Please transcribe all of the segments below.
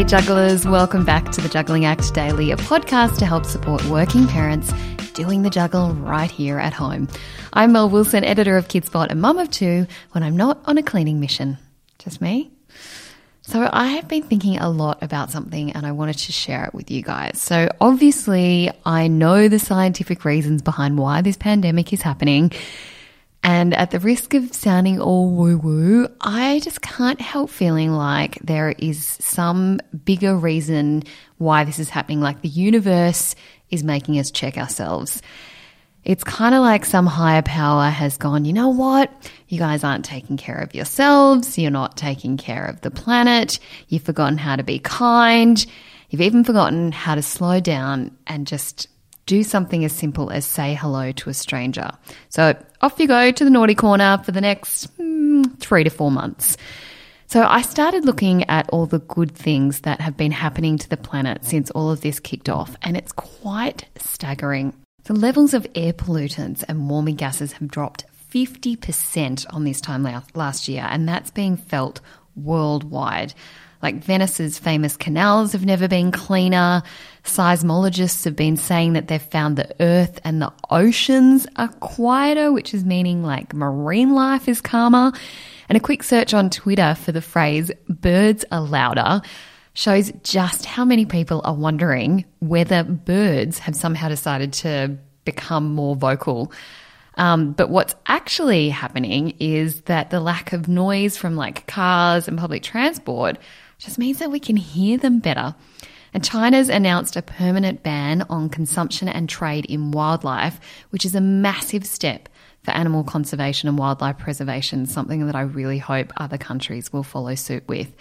Hey, jugglers, welcome back to the Juggling Act Daily, a podcast to help support working parents doing the juggle right here at home. I'm Mel Wilson, editor of Kidspot and mum of two when I'm not on a cleaning mission. Just me? So, I have been thinking a lot about something and I wanted to share it with you guys. So, obviously, I know the scientific reasons behind why this pandemic is happening. And at the risk of sounding all woo woo, I just can't help feeling like there is some bigger reason why this is happening. Like the universe is making us check ourselves. It's kind of like some higher power has gone, you know what? You guys aren't taking care of yourselves. You're not taking care of the planet. You've forgotten how to be kind. You've even forgotten how to slow down and just do something as simple as say hello to a stranger. So off you go to the naughty corner for the next mm, three to four months. So I started looking at all the good things that have been happening to the planet since all of this kicked off, and it's quite staggering. The levels of air pollutants and warming gases have dropped 50% on this time last year, and that's being felt worldwide. Like Venice's famous canals have never been cleaner. Seismologists have been saying that they've found the earth and the oceans are quieter, which is meaning like marine life is calmer. And a quick search on Twitter for the phrase birds are louder shows just how many people are wondering whether birds have somehow decided to become more vocal. Um, but what's actually happening is that the lack of noise from like cars and public transport just means that we can hear them better. And China's announced a permanent ban on consumption and trade in wildlife, which is a massive step for animal conservation and wildlife preservation, something that I really hope other countries will follow suit with.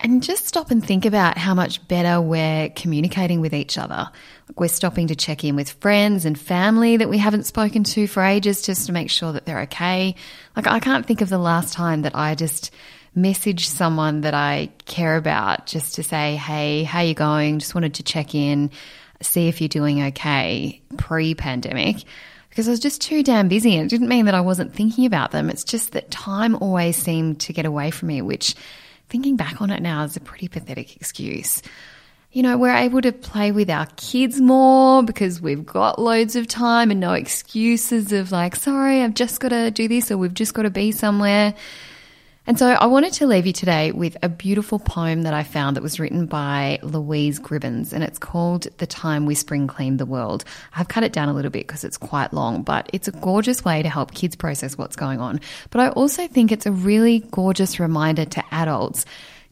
And just stop and think about how much better we're communicating with each other. Like we're stopping to check in with friends and family that we haven't spoken to for ages just to make sure that they're okay. Like I can't think of the last time that I just message someone that I care about just to say, hey, how you going? Just wanted to check in, see if you're doing okay pre pandemic. Because I was just too damn busy. And it didn't mean that I wasn't thinking about them. It's just that time always seemed to get away from me, which thinking back on it now is a pretty pathetic excuse. You know, we're able to play with our kids more because we've got loads of time and no excuses of like, sorry, I've just got to do this or we've just got to be somewhere. And so I wanted to leave you today with a beautiful poem that I found that was written by Louise Gribbons, and it's called The Time We Spring Cleaned the World. I've cut it down a little bit because it's quite long, but it's a gorgeous way to help kids process what's going on. But I also think it's a really gorgeous reminder to adults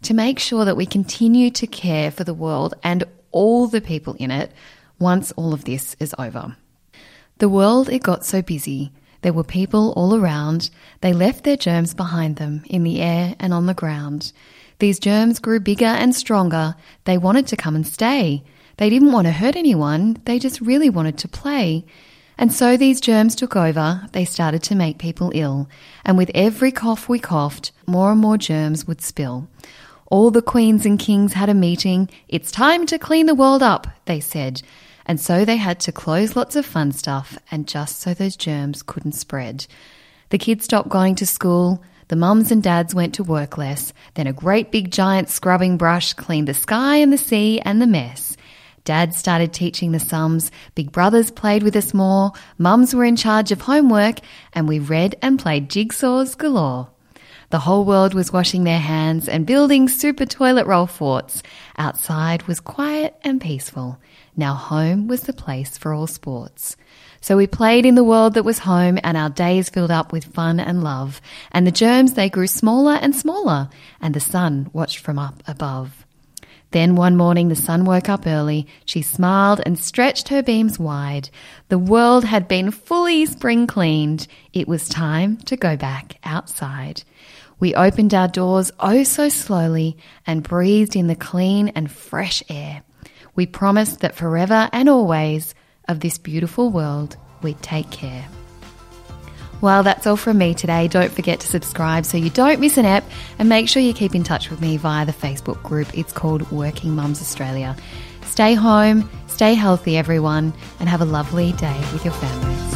to make sure that we continue to care for the world and all the people in it once all of this is over. The world, it got so busy. There were people all around. They left their germs behind them in the air and on the ground. These germs grew bigger and stronger. They wanted to come and stay. They didn't want to hurt anyone, they just really wanted to play. And so these germs took over, they started to make people ill, and with every cough we coughed, more and more germs would spill. All the queens and kings had a meeting. It's time to clean the world up, they said. And so they had to close lots of fun stuff and just so those germs couldn't spread. The kids stopped going to school. The mums and dads went to work less. Then a great big giant scrubbing brush cleaned the sky and the sea and the mess. Dad started teaching the sums, big brothers played with us more, mums were in charge of homework, and we read and played jigsaws galore. The whole world was washing their hands and building super toilet roll forts. Outside was quiet and peaceful. Now home was the place for all sports. So we played in the world that was home and our days filled up with fun and love. And the germs, they grew smaller and smaller and the sun watched from up above. Then one morning the sun woke up early. She smiled and stretched her beams wide. The world had been fully spring cleaned. It was time to go back outside. We opened our doors oh so slowly and breathed in the clean and fresh air we promised that forever and always of this beautiful world we'd take care. Well, that's all from me today. Don't forget to subscribe so you don't miss an app and make sure you keep in touch with me via the Facebook group. It's called Working Mums Australia. Stay home, stay healthy, everyone, and have a lovely day with your families.